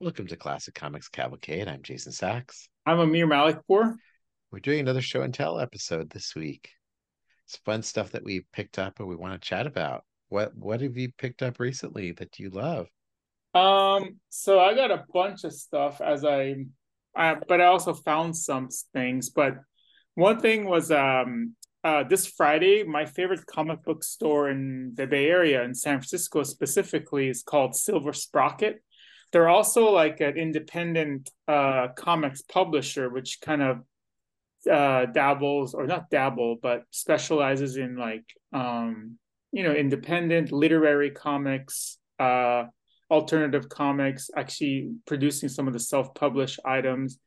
Welcome to Classic Comics Cavalcade. I'm Jason Sachs. I'm Amir Malikpour. We're doing another show and tell episode this week. It's fun stuff that we picked up and we want to chat about. What what have you picked up recently that you love? Um, so I got a bunch of stuff as I, I but I also found some things. But one thing was um uh, this Friday, my favorite comic book store in the Bay Area in San Francisco specifically is called Silver Sprocket. They're also like an independent uh, comics publisher, which kind of uh, dabbles or not dabble, but specializes in like um, you know independent literary comics, uh, alternative comics, actually producing some of the self-published items,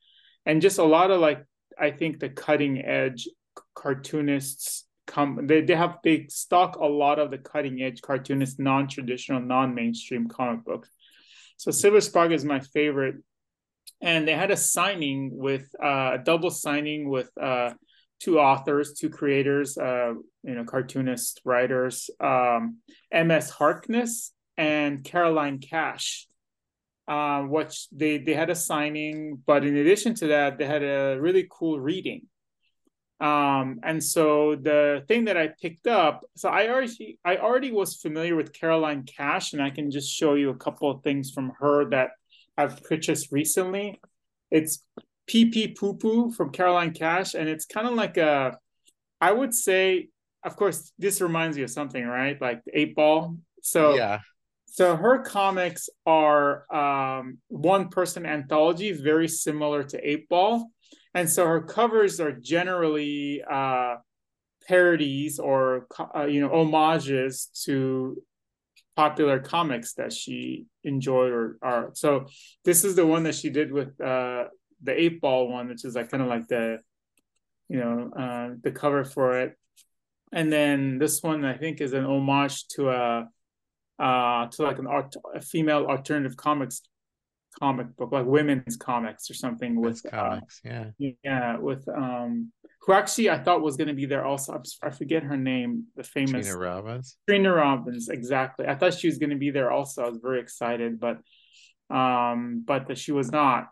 and just a lot of like I think the cutting edge cartoonists come they, they have they stock a lot of the cutting edge cartoonist non-traditional non-mainstream comic books so silver Sprocket is my favorite. And they had a signing with uh, a double signing with uh, two authors two creators uh, you know cartoonist writers um, ms harkness and caroline cash. Uh, which they they had a signing but in addition to that they had a really cool reading um, and so the thing that I picked up, so I already I already was familiar with Caroline Cash, and I can just show you a couple of things from her that I've purchased recently. It's Pee Pee Poo Poo from Caroline Cash, and it's kind of like a, I would say, of course, this reminds you of something, right? Like Eight Ball. So yeah. So her comics are um, one person anthology, very similar to Eight Ball and so her covers are generally uh, parodies or uh, you know homages to popular comics that she enjoyed or are. So this is the one that she did with uh, the eight ball one, which is like kind of like the you know uh, the cover for it. And then this one I think is an homage to a uh to like an art a female alternative comics comic book, like women's comics or something with comics, uh, yeah, yeah, with um, who actually I thought was going to be there also. I forget her name, the famous Trina Robbins. Trina Robbins, exactly. I thought she was going to be there also. I was very excited, but um, but that she was not.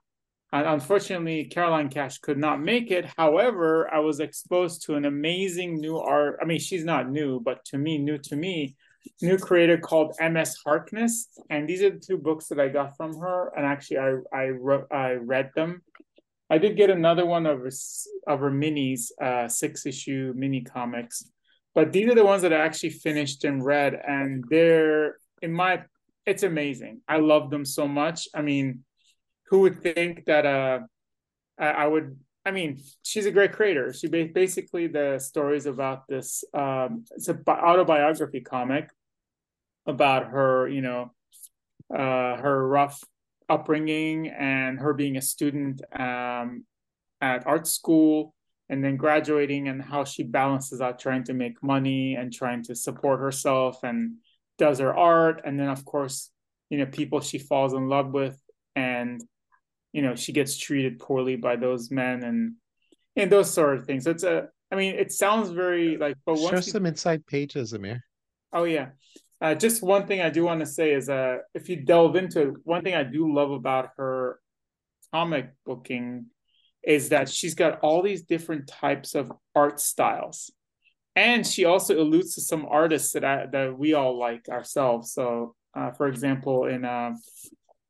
And unfortunately, Caroline Cash could not make it. However, I was exposed to an amazing new art. I mean, she's not new, but to me, new to me, new creator called MS Harkness, and these are the two books that I got from her. And actually, I I wrote I read them. I did get another one of her, of her minis, uh, six issue mini comics, but these are the ones that I actually finished and read, and they're in my it's amazing. I love them so much. I mean, who would think that uh I, I would I mean, she's a great creator. She basically the stories about this. Um, it's an autobiography comic about her, you know, uh, her rough upbringing and her being a student um, at art school and then graduating and how she balances out trying to make money and trying to support herself and does her art and then of course you know people she falls in love with and you know she gets treated poorly by those men and and those sort of things. It's a I mean it sounds very like but show some inside pages, Amir. Oh yeah. Uh, just one thing I do want to say is uh if you delve into one thing I do love about her comic booking is that she's got all these different types of art styles. And she also alludes to some artists that I, that we all like ourselves. So, uh, for example, in uh,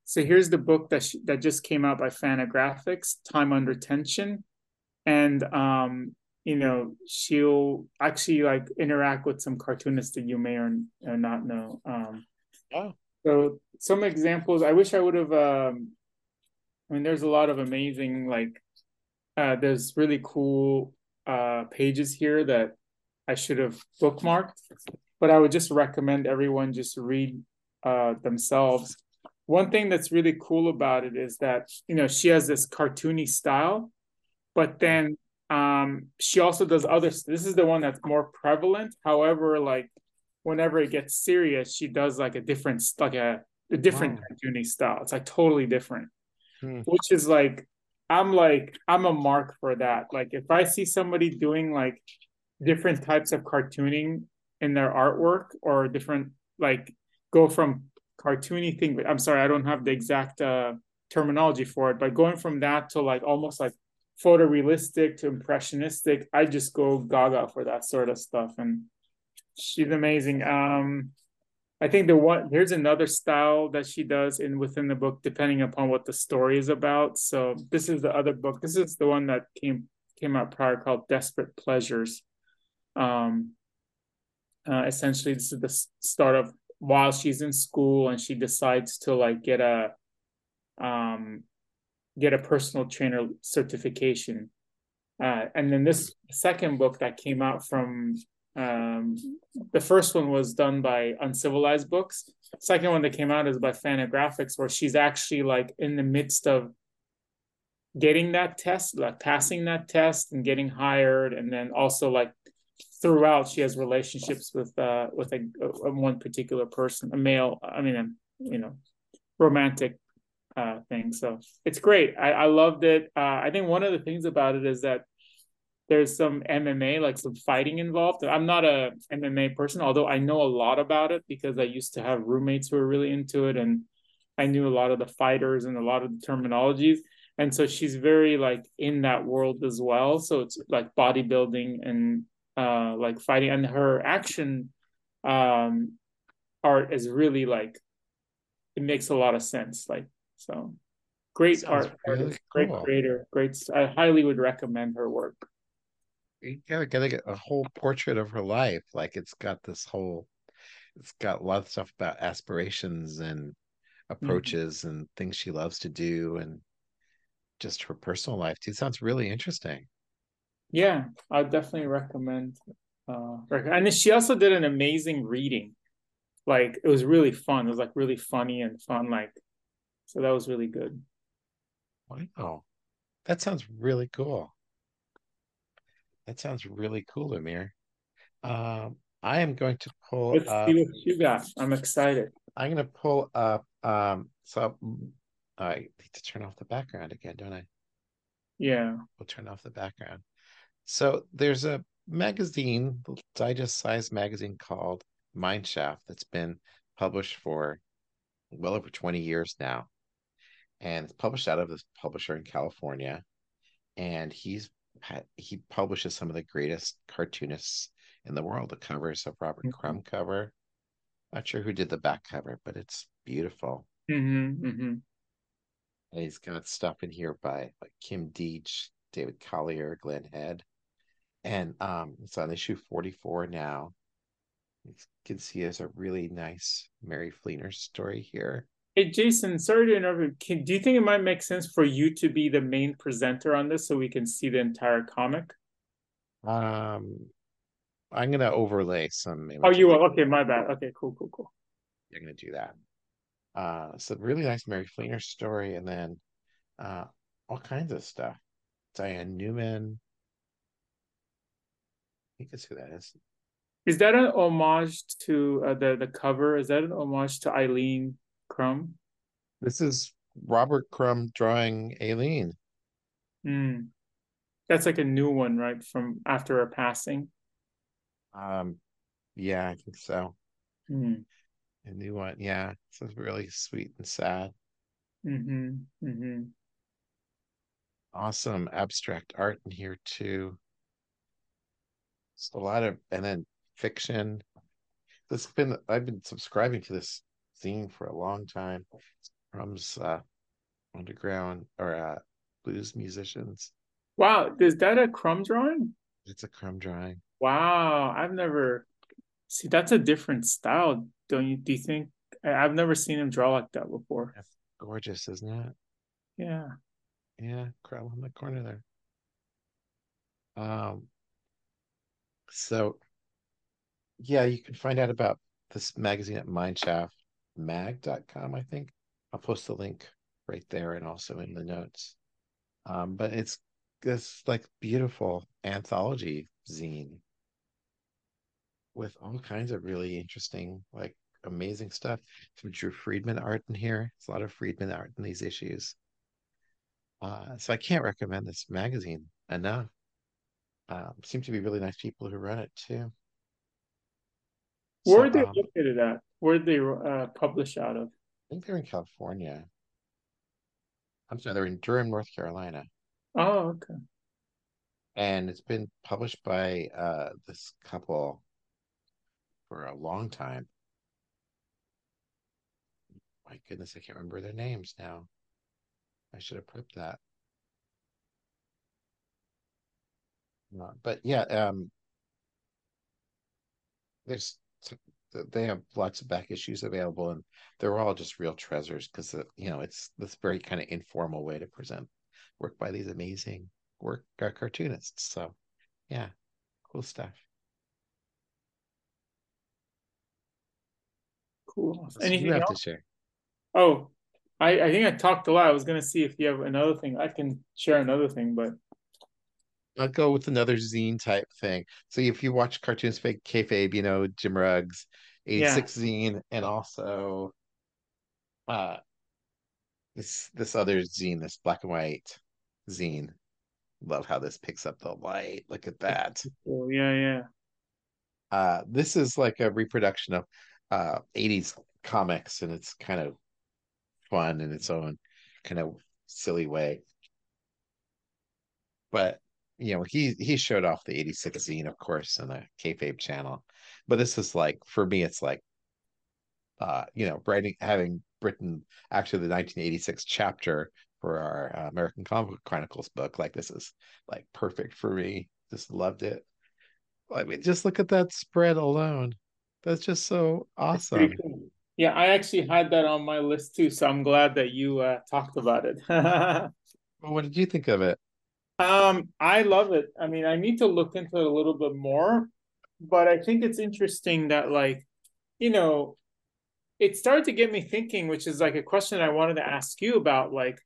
so here's the book that she, that just came out by Fantagraphics, Time Under Tension, and um, you know she'll actually like interact with some cartoonists that you may or, or not know. Um, oh. So some examples. I wish I would have. Um, I mean, there's a lot of amazing like. Uh, there's really cool uh, pages here that I should have bookmarked, but I would just recommend everyone just read uh, themselves one thing that's really cool about it is that you know she has this cartoony style but then um she also does other this is the one that's more prevalent however like whenever it gets serious she does like a different like a, a different wow. cartoony style it's like totally different hmm. which is like i'm like i'm a mark for that like if i see somebody doing like different types of cartooning in their artwork or different like go from cartoony thing. But I'm sorry, I don't have the exact uh, terminology for it, but going from that to like almost like photorealistic to impressionistic, I just go gaga for that sort of stuff. And she's amazing. Um, I think the one here's another style that she does in within the book, depending upon what the story is about. So this is the other book. This is the one that came came out prior called Desperate Pleasures. Um, uh, essentially, this is the start of while she's in school and she decides to like get a um get a personal trainer certification. Uh, and then this second book that came out from um, the first one was done by Uncivilized Books. Second one that came out is by Fantagraphics, where she's actually like in the midst of getting that test, like passing that test and getting hired, and then also like throughout she has relationships with uh with a, a one particular person, a male. I mean, a, you know, romantic uh thing. So it's great. I I loved it. Uh, I think one of the things about it is that there's some MMA, like some fighting involved. I'm not a MMA person, although I know a lot about it because I used to have roommates who were really into it, and I knew a lot of the fighters and a lot of the terminologies. And so she's very like in that world as well. So it's like bodybuilding and uh, like fighting, and her action um, art is really like it makes a lot of sense. Like so, great Sounds art, really artist, cool. great creator, great. I highly would recommend her work you gotta get a whole portrait of her life. Like it's got this whole, it's got a lot of stuff about aspirations and mm-hmm. approaches mm-hmm. and things she loves to do and just her personal life too. Sounds really interesting. Yeah, I definitely recommend. Uh, and she also did an amazing reading. Like it was really fun. It was like really funny and fun. Like, so that was really good. Wow, that sounds really cool. That sounds really cool, Amir. Um, I am going to pull. Let's up, see what you got. I'm excited. I'm going to pull up. Um, so I need to turn off the background again, don't I? Yeah. We'll turn off the background. So there's a magazine, digest size magazine called Mineshaft that's been published for well over 20 years now. And it's published out of this publisher in California. And he's he publishes some of the greatest cartoonists in the world. The covers of Robert mm-hmm. Crumb cover. Not sure who did the back cover, but it's beautiful. Mm-hmm, mm-hmm. And he's got stuff in here by like Kim Deitch, David Collier, Glenn Head. And um, it's on issue 44 now. You can see there's a really nice Mary Fleener story here. Hey, Jason, sorry to interrupt. Can, do you think it might make sense for you to be the main presenter on this so we can see the entire comic? Um, I'm gonna overlay some. Images. Oh, you will? Okay, my bad. Okay, cool, cool, cool. You're gonna do that. Uh, so really nice Mary Fleener story, and then uh, all kinds of stuff. Diane Newman. I think that's who that is. Is that an homage to uh, the the cover? Is that an homage to Aline Crumb? This is Robert Crumb drawing Aline. Mm. That's like a new one, right? From after her passing. Um, yeah, I think so. Mm. A new one, yeah. So it's really sweet and sad. Mm-hmm. Mm-hmm. Awesome abstract art in here too. It's a lot of, and then fiction. This been I've been subscribing to this theme for a long time. Crumb's uh, underground or uh, blues musicians. Wow, is that a crumb drawing? It's a crumb drawing. Wow, I've never see that's a different style. Don't you? Do you think? I've never seen him draw like that before. That's gorgeous, isn't it? Yeah. Yeah, crumb on the corner there. Um. So, yeah, you can find out about this magazine at Mineshaft mag.com, I think. I'll post the link right there and also in the notes. Um, but it's this like beautiful anthology zine with all kinds of really interesting, like amazing stuff. Some Drew Friedman art in here. It's a lot of Friedman art in these issues. Uh, so I can't recommend this magazine enough. Um, seem to be really nice people who run it too. Where so, are they um, located at? Where they uh, publish out of? I think they're in California. I'm sorry, they're in Durham, North Carolina. Oh, okay. And it's been published by uh, this couple for a long time. My goodness, I can't remember their names now. I should have put that. Uh, but yeah, um, there's they have lots of back issues available, and they're all just real treasures because you know it's this very kind of informal way to present work by these amazing work uh, cartoonists. So, yeah, cool stuff. Cool. So Anything you have else? to share? Oh, I, I think I talked a lot. I was gonna see if you have another thing. I can share another thing, but I'll go with another zine type thing. So if you watch cartoons fake kayfabe, you know Jim Rugg's, eighty six yeah. zine, and also uh this this other zine, this black and white zine. Love how this picks up the light. Look at that. Oh yeah, yeah. Uh, this is like a reproduction of uh 80s comics, and it's kind of fun in its own kind of silly way. But you know, he he showed off the 86 zine, of course, on the kayfabe channel. But this is like for me, it's like uh, you know, writing having written actually the 1986 chapter for our uh, American Comic Chronicles book. Like this is like perfect for me. Just loved it. I mean, just look at that spread alone. That's just so awesome. Yeah, I actually had that on my list too, so I'm glad that you uh, talked about it. well, what did you think of it? Um, I love it. I mean, I need to look into it a little bit more, but I think it's interesting that like, you know, it started to get me thinking, which is like a question I wanted to ask you about like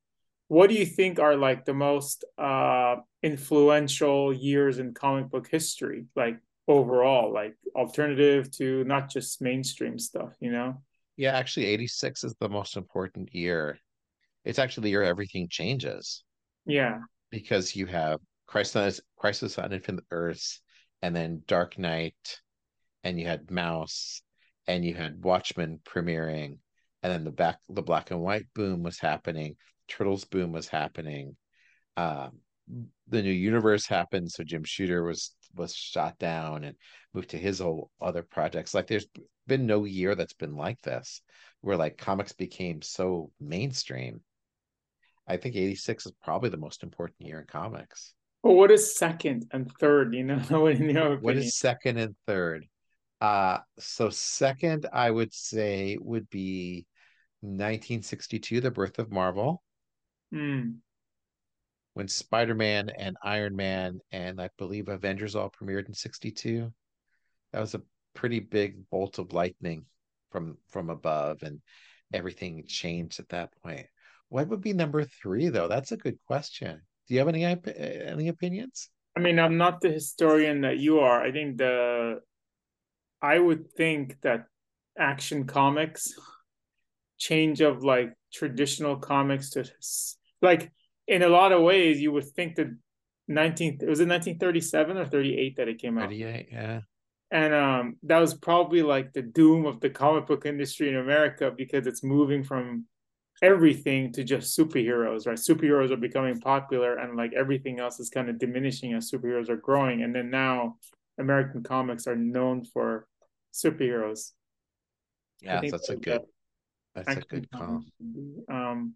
what do you think are like the most uh influential years in comic book history like overall like alternative to not just mainstream stuff you know? Yeah actually 86 is the most important year. It's actually the year everything changes. Yeah because you have crisis crisis on infinite earths and then dark knight and you had Maus and you had watchmen premiering and then the back the black and white boom was happening Turtles boom was happening. Um, the new universe happened, so Jim Shooter was was shot down and moved to his whole other projects. Like there's been no year that's been like this, where like comics became so mainstream. I think '86 is probably the most important year in comics. Well, what is second and third? You know, in your opinion? what is second and third? Uh, so second, I would say would be 1962, the birth of Marvel. Mm. When Spider Man and Iron Man and I believe Avengers all premiered in '62, that was a pretty big bolt of lightning from from above, and everything changed at that point. What would be number three, though? That's a good question. Do you have any any opinions? I mean, I'm not the historian that you are. I think the I would think that action comics change of like traditional comics to like in a lot of ways you would think that 19 was it 1937 or 38 that it came out 38 yeah and um that was probably like the doom of the comic book industry in america because it's moving from everything to just superheroes right? Superheroes are becoming popular and like everything else is kind of diminishing as superheroes are growing. And then now american comics are known for superheroes. Yeah that's a good that's a good call. um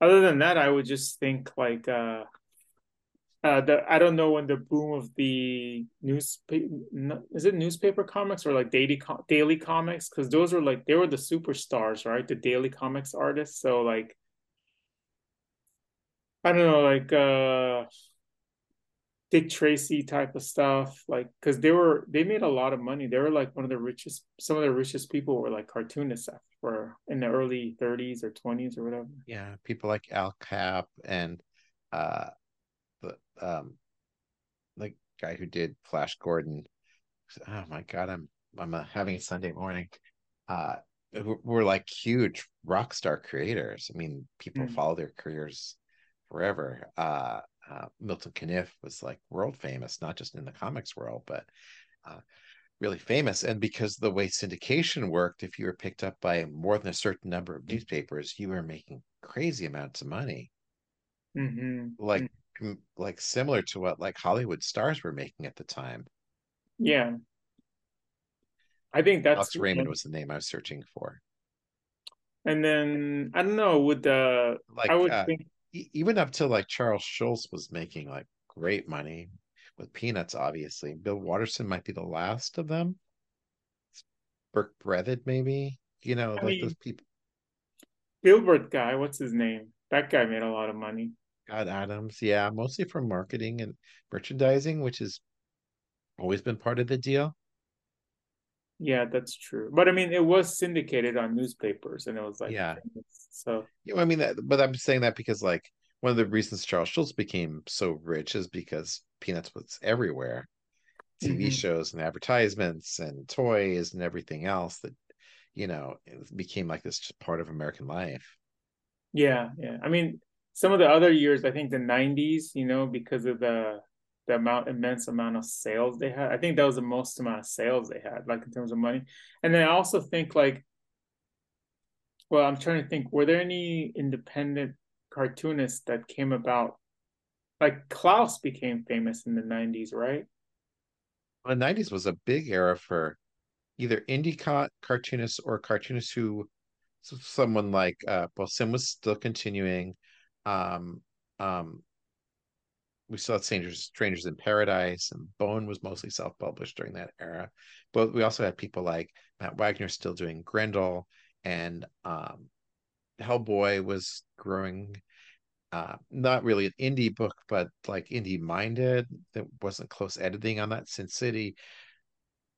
other than that, I would just think like uh, uh, I don't know when the boom of the newspaper is it newspaper comics or like daily daily comics because those were like they were the superstars, right? The daily comics artists. So like I don't know, like uh Dick Tracy type of stuff, like because they were they made a lot of money. They were like one of the richest. Some of the richest people were like cartoonists for in the early 30s or 20s or whatever. Yeah, people like Al Capp and uh, the um, the guy who did Flash Gordon. Oh my God, I'm I'm uh, having a Sunday morning. Uh, we're like huge rock star creators. I mean, people mm. follow their careers forever. Uh, uh, Milton Caniff was like world famous, not just in the comics world, but uh, really famous. And because the way syndication worked, if you were picked up by more than a certain number of newspapers, you were making crazy amounts of money. Mm-hmm. like like similar to what like Hollywood stars were making at the time. Yeah. I think that's Alex Raymond was the name I was searching for. And then I don't know, would the like I would uh, think even up till like Charles Schulz was making like great money with Peanuts, obviously. Bill Watterson might be the last of them. Berke Breathed, maybe. You know, I like mean, those people. Dilbert guy, what's his name? That guy made a lot of money. Scott Adams, yeah, mostly from marketing and merchandising, which has always been part of the deal. Yeah, that's true. But I mean, it was syndicated on newspapers, and it was like, yeah. So, yeah, I mean, that, but I'm saying that because like one of the reasons Charles Schulz became so rich is because Peanuts was everywhere, TV mm-hmm. shows and advertisements and toys and everything else that you know became like this part of American life. Yeah, yeah. I mean, some of the other years, I think the '90s, you know, because of the the amount immense amount of sales they had. I think that was the most amount of sales they had, like in terms of money. And then I also think like, well, I'm trying to think, were there any independent cartoonists that came about? Like Clowes became famous in the 90s, right? The 90s was a big era for either indie ca- cartoonists or cartoonists who someone like uh well Sim was still continuing um um we saw Strangers, Strangers in Paradise, and Bone was mostly self-published during that era. But we also had people like Matt Wagner still doing Grendel, and um, Hellboy was growing. Uh, not really an indie book, but like indie minded. There wasn't close editing on that. Sin City,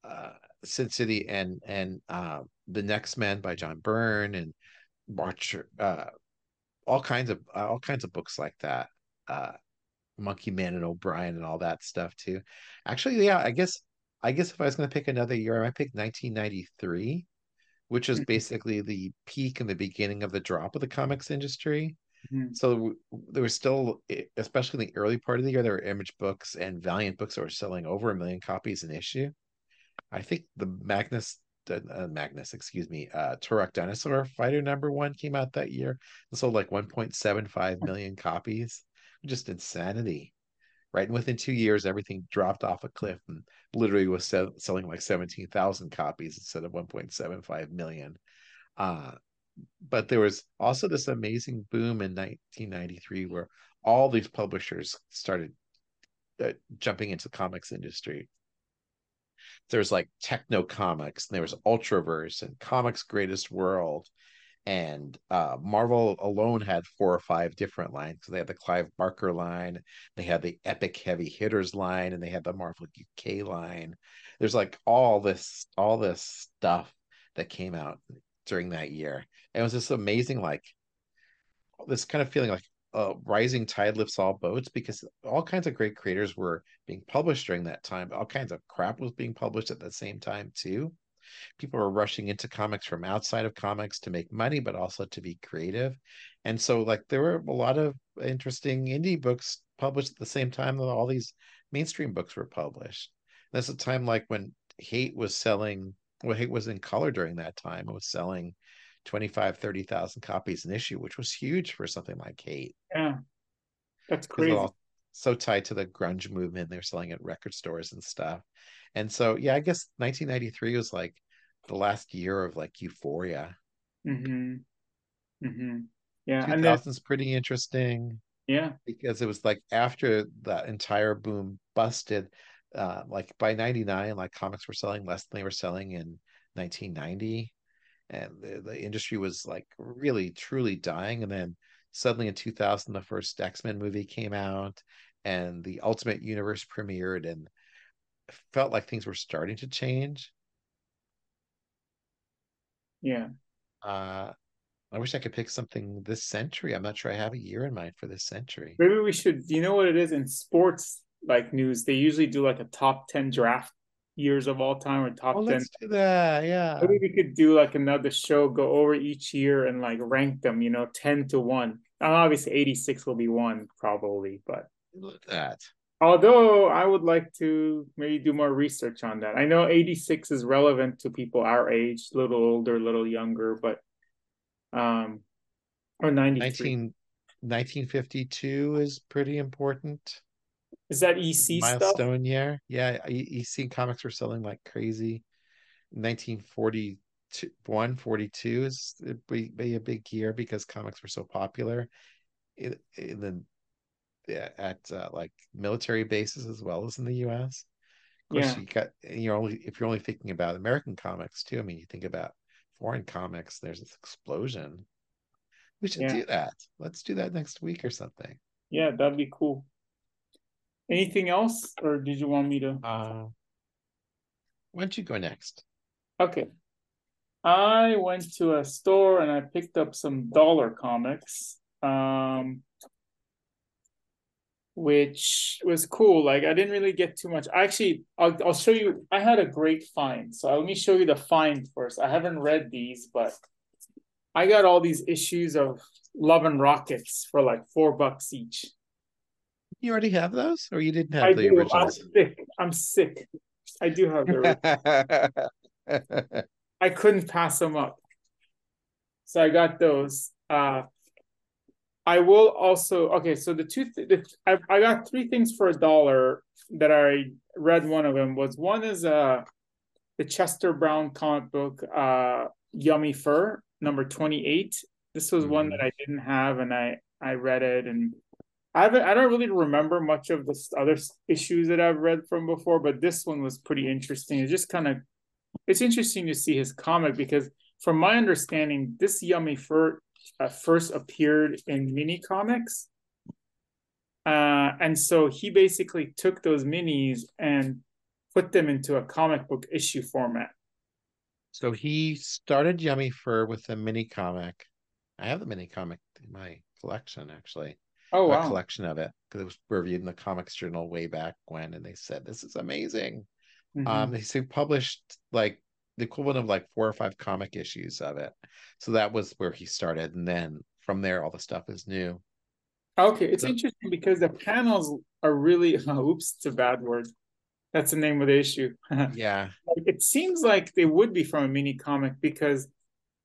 uh, Sin City, and and uh, the Next Man by John Byrne, and March, all kinds of all kinds of books like that. Uh, Monkey Man and O'Brien and all that stuff too. Actually, yeah, I guess I guess if I was going to pick another year, I might pick 1993, which is mm-hmm. basically the peak and the beginning of the drop of the comics industry. Mm-hmm. So there was still, especially in the early part of the year, there were Image books and Valiant books that were selling over a million copies an issue. I think the Magnus, uh, Magnus, excuse me, uh, Turok Dinosaur Fighter number one came out that year and sold like 1.75 million copies. Just insanity. Right and within two years everything dropped off a cliff and literally was sell- selling like 17000 copies instead of 1.75 million. Uh, but there was also this amazing boom in 1993 where all these publishers started uh, jumping into the comics industry there's like Tekno Comix and there was ultraverse and comics greatest world and uh, Marvel alone had four or five different lines. So they had the Clive Barker line, they had the Epic Heavy Hitters line, and they had the Marvel UK line. There's like all this, all this stuff that came out during that year. And it was just amazing, like this kind of feeling like a rising tide lifts all boats because all kinds of great creators were being published during that time. All kinds of crap was being published at the same time too. People were rushing into comics from outside of comics to make money but also to be creative. And so like there were a lot of interesting indie books published at the same time that all these mainstream books were published. That's a time like when hate was selling well hate was in color during that time. It was selling 25 30,000 copies an issue which was huge for something like hate yeah that's crazy so tied to the grunge movement they're selling at record stores and stuff and so, yeah, I guess 1993 was like the last year of like euphoria. Mm-hmm. Mm-hmm. Yeah. 2000's then, pretty interesting. Yeah. Because it was like after that entire boom busted, uh, like by 99, like comics were selling less than they were selling in 1990. And the, the industry was like really, truly dying. And then suddenly in 2000, the first X Men movie came out and the Ultimate Universe premiered. And felt like things were starting to change. Yeah. Uh, I wish I could pick something this century. I'm not sure I have a year in mind for this century. Maybe we should. You know what it is in sports like news? They usually do like a top ten draft years of all time or top well, 10. Let's do that. Yeah. Maybe we could do like another show, go over each year and like rank them, you know, 10 to 1. Now, obviously 86 will be one probably, but look at that. Although I would like to maybe do more research on that. I know 86 is relevant to people our age, a little older, a little younger, but um or 93. 19, 1952 is pretty important. Is that EC milestone stuff? year? Yeah, EC comics were selling like crazy. 1941, 42 is be, be a big year because comics were so popular in, in the yeah, at uh, like military bases as well as in the U.S. Of course, Yeah, you got you're only if you're only thinking about American comics too. I mean, you think about foreign comics. There's this explosion. We should yeah, do that. Let's do that next week or something. yeah, that'd be cool. Anything else, or did you want me to? Uh, why don't you go next? Okay. I went to a store and I picked up some dollar comics. Um, which was cool. Like I didn't really get too much. Actually, I'll I'll show you. I had a great find. So let me show you the find first. I haven't read these, but I got all these issues of Love and Rockets for like four bucks each. You already have those, or you didn't I have the do. I'm sick. I'm sick. I do have the. I couldn't pass them up, so I got those. Uh, I will also okay. So the two, th- the, I I got three things for a dollar that I read. One of them was one is uh the Chester Brown comic book, uh, Yummy Fur number twenty eight. This was one that Mhm. I didn't have, and I I read it, and I haven't. I don't really remember much of the other issues that I've read from before, but this one was pretty interesting. It just kind of it's interesting to see his comic because, from my understanding, this Yummy Fur uh, first appeared in mini comics. Uh, and so he basically took those minis and put them into a comic book issue format. So he started Yummy Fur with a mini comic. I have the mini comic in my collection, actually, Oh wow. a collection of it because it was reviewed in the Comics Journal way back when, and they said this is amazing. Um, hmm they published like the equivalent of like four or five comic issues of it. So that was where he started, and then from there, all the stuff is new. Okay, it's So interesting because the panels are really oops, it's a bad word. That's the name of the issue. yeah, it seems like they would be from a mini comic because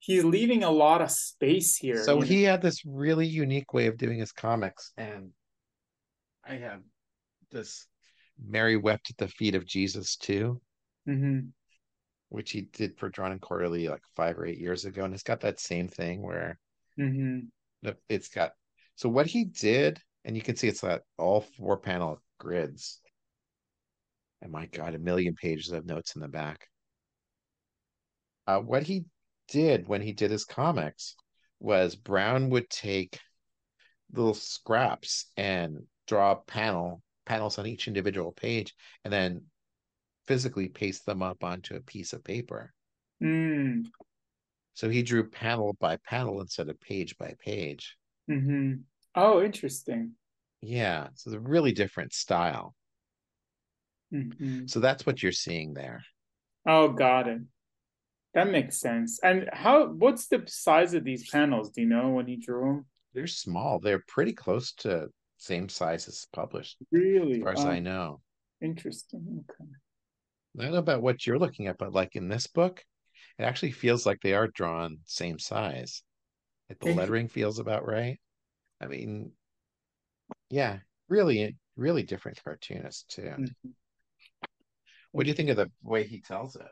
he's leaving a lot of space here, so you know. he had this really unique way of doing his comics, and I have this Mary wept at the feet of Jesus too, hmm which he did for Drawn and Quarterly like five or eight years ago, and it's got that same thing where hmm it's got. So what he did, and you can see it's that all four panel grids. And my God, a million pages of notes in the back. Uh, what he did when he did his comics was Brown would take little scraps and draw a panel panels on each individual page and then physically paste them up onto a piece of paper. Mm, So he drew panel by panel instead of page by page. hmm Oh, interesting. Yeah, so it's a really different style. hmm So that's what you're seeing there. Oh, got it. That makes sense. And how? What's the size of these panels? Do you know when he drew them? They're small. They're pretty close to same size as published, Really, as far as Oh, I know. interesting. Okay. I don't know about what you're looking at, but like in this book, it actually feels like they are drawn same size. Like the lettering feels about right. I mean, yeah, really, really different cartoonist too. Mm-hmm. What do you think of the way he tells it?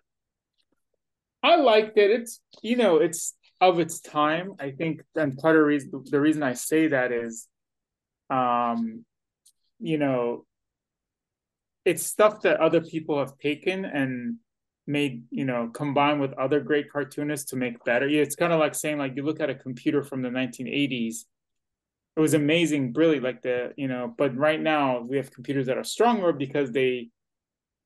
I like that it's you know it's of its time. I think, and part of the reason I say that is, um, you know, it's stuff that other people have taken and made you know combined with other great cartoonists to make better. It's kind of like saying like you look at a computer from the 1980s. It was amazing, brilliant, like the you know, but right now we have computers that are stronger because they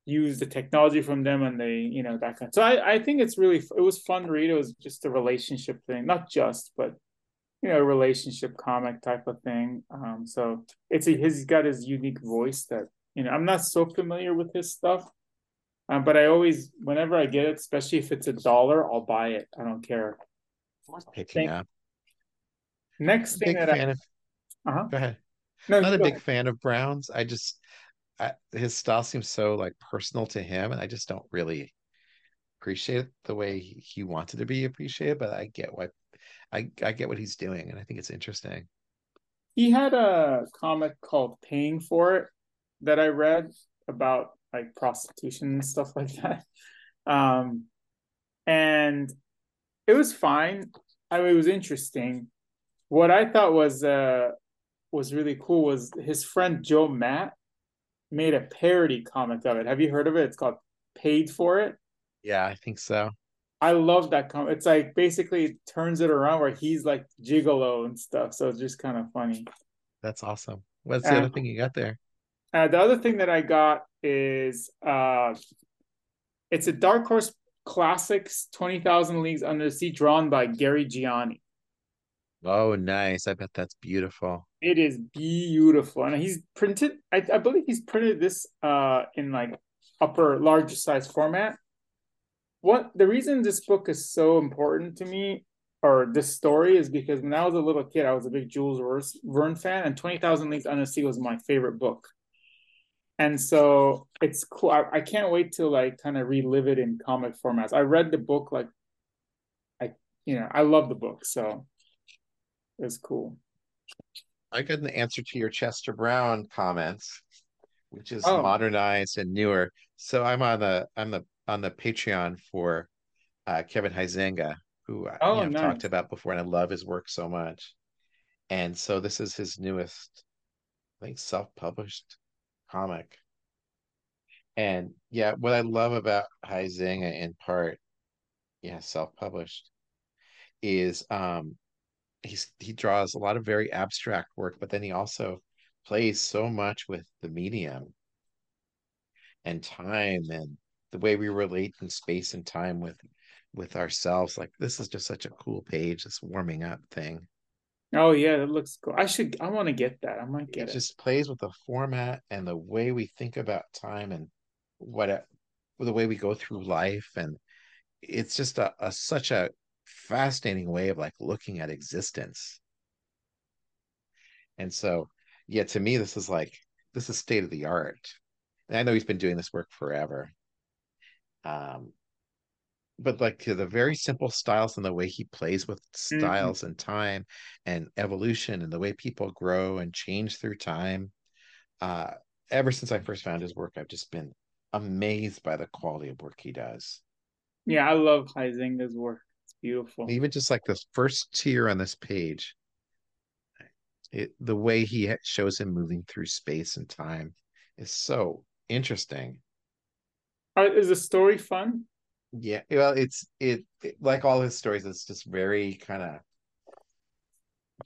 use the technology from them and they you know that kind of, so I, I think it's really it was fun to read it was just a relationship thing not just but you know a relationship comic type of thing um so it's a, he's got his unique voice that you know i'm not so familiar with his stuff um, but i always whenever i get it especially if it's a dollar i'll buy it i don't care Picking up. next thing that i of, uh-huh go ahead. no Not a big ahead. fan of Brown's. I just, I, his style seems so like personal to him, and I just don't really appreciate it the way he, wanted to be appreciated. But I get what I I get what he's doing, and I think it's interesting. he had a comic called Paying for It that I read about like prostitution and stuff like that. Um, and it was fine. I mean, it was interesting. What I thought was uh was really cool was his friend Joe Matt made a parody comic of it. Have you heard of it? It's called Paid for It. Yeah, I think so. I love that comic. It's like basically turns it around where he's like gigolo and stuff. So it's just kind of funny. That's awesome. What's the other thing you got there? Uh, the other thing that I got is uh it's a Dark Horse Classics 20,000 Leagues Under the Sea drawn by Gary Gianni. Oh, nice. I bet that's beautiful. It is beautiful. And he's printed, I, I believe he's printed this uh in like upper large size format. What the reason this book is so important to me or this story is because when I was a little kid, I was a big Jules Verne fan, and 20,000 Leagues Under the Sea was my favorite book. And so it's cool. I, I can't wait to like kind of relive it in comic formats. I read the book like I you know, I love the book, so it's cool. I got an answer to your Chester Brown comments, which is oh. modernized and newer. So I'm on the I'm the on the Patreon for uh, Kevin Huizenga, who uh, oh, I've nice. talked about before, and I love his work so much. And so this is his newest, I think, self-published comic. And yeah, what I love about Huizenga in part, yeah, self-published, is um he's he draws a lot of very abstract work, but then he also plays so much with the medium and time and the way we relate in space and time with with ourselves. Like this is just such a cool page, this warming up thing. Oh yeah, that looks cool. I should I want to get that. I might get it. It just plays with the format and the way we think about time and what it, the way we go through life and it's just a, a such a fascinating way of like looking at existence. And so, yeah, to me, this is like this is state of the art. And I know he's been doing this work forever. Um, but like the very simple styles and the way he plays with mm-hmm. styles mm-hmm. and time and evolution and the way people grow and change through time. Uh, ever since I first found his work, I've just been amazed by the quality of work he does. Yeah, I love Huizenga's work. Beautiful. Even just like this first tier on this page, it the way he shows him moving through space and time is so interesting. Uh, is the story fun? Yeah, well, it's it, it like all his stories. It's just very kind of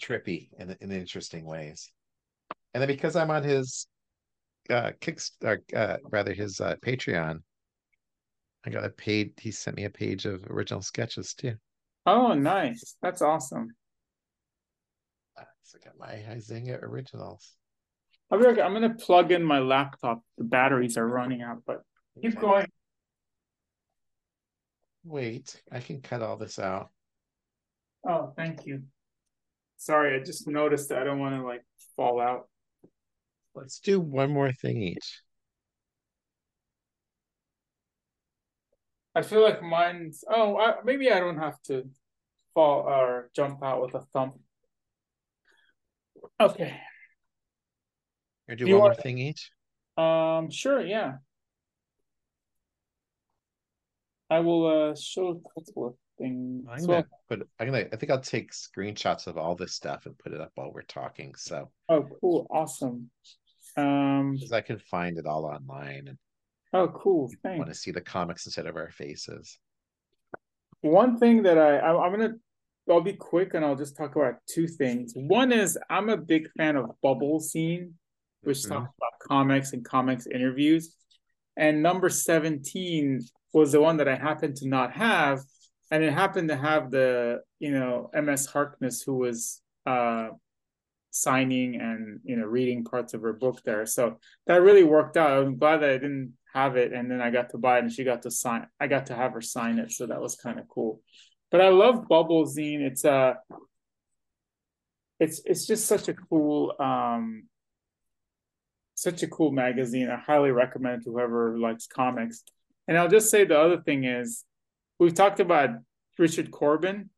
trippy in in interesting ways. And then because I'm on his uh Kickstarter, uh, rather his uh, Patreon, I got a page. He sent me a page of original sketches too. Oh, nice! That's awesome. Uh, so I got my Huizenga originals. Be okay. I'm gonna plug in my laptop. The batteries are running out, but keep going. Wait, I can cut all this out. Oh, thank you. Sorry, I just noticed that I don't want to like fall out. Let's do one more thing each. I feel like mine's. Oh, I, maybe I don't have to fall or jump out with a thump. Okay. Or do, do one more thing each. Um. Sure. Yeah. I will uh show a couple of things. I'm gonna put. I'm gonna. I think I'll take screenshots of all this stuff and put it up while we're talking. So. Oh, cool! Awesome. Um. Because I can find it all online and Oh, cool. Thanks. want to see the comics instead of our faces. One thing that I, I I'm gonna I'll be quick and I'll just talk about two things. One is I'm a big fan of Bubble Zine, which mm-hmm. talks about comics and comics interviews. And number 17 was the one that I happened to not have. And it happened to have the, you know, MS Harkness who was uh signing and you know reading parts of her book there. So that really worked out. I'm glad that I didn't have it and then I got to buy it and she got to sign I got to have her sign it so that was kind of cool. But I love Bubble Zine. It's a uh, it's it's just such a cool um such a cool magazine. I highly recommend whoever likes comics. And I'll just say the other thing is we've talked about Richard Corbin.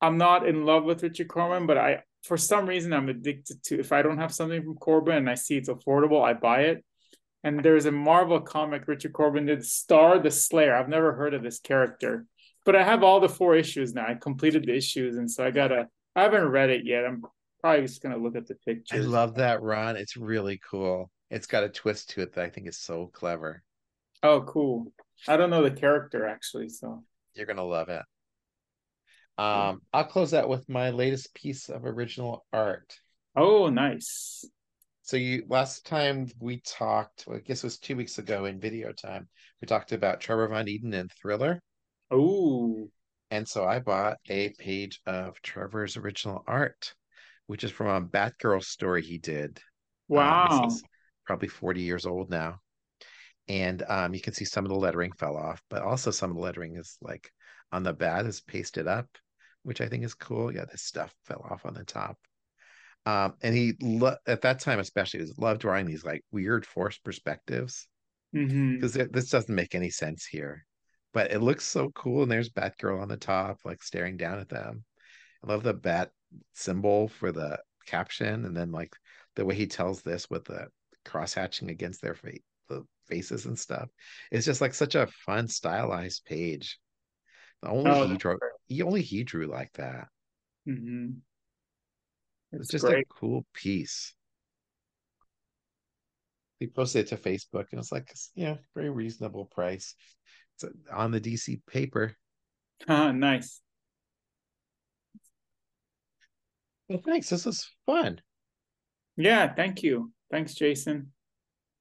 I'm not in love with Richard Corbin but I for some reason I'm addicted to if I don't have something from Corbin and I see it's affordable, I buy it. And there's a Marvel comic Richard Corben did Star the Slayer. I've never heard of this character, but I have all the four issues now. I completed the issues, and so I gotta. I haven't read it yet. I'm probably just gonna look at the pictures. I love that run. It's really cool. It's got a twist to it that I think is so clever. Oh, cool. I don't know the character actually, so you're gonna love it. Um, I'll close out with my latest piece of original art. Oh, nice. So you last time we talked, well, I guess it was two weeks ago in video time, we talked about Trevor Von Eeden and Thriller. Oh. And so I bought a page of Trevor's original art, which is from a Batgirl story he did. Wow. Um, probably 40 years old now. And um, you can see some of the lettering fell off, but also some of the lettering is like on the bat is pasted up which I think is cool. Yeah, this stuff fell off on the top. Um, and he lo- at that time especially was loved drawing these like weird forced perspectives because mm-hmm. this doesn't make any sense here, but it looks so cool. And there's Batgirl on the top, like staring down at them. I love the bat symbol for the caption, and then like the way he tells this with the cross hatching against their face, the faces and stuff. It's just like such a fun stylized page. Only oh, he drew. He only he drew like that. Mm-hmm. It's, it's just great. a cool piece. He posted it to Facebook, and it's like, yeah, very reasonable price. It's on the DC paper. Ah, nice. Well, thanks. This was fun. Yeah, thank you. Thanks, Jason.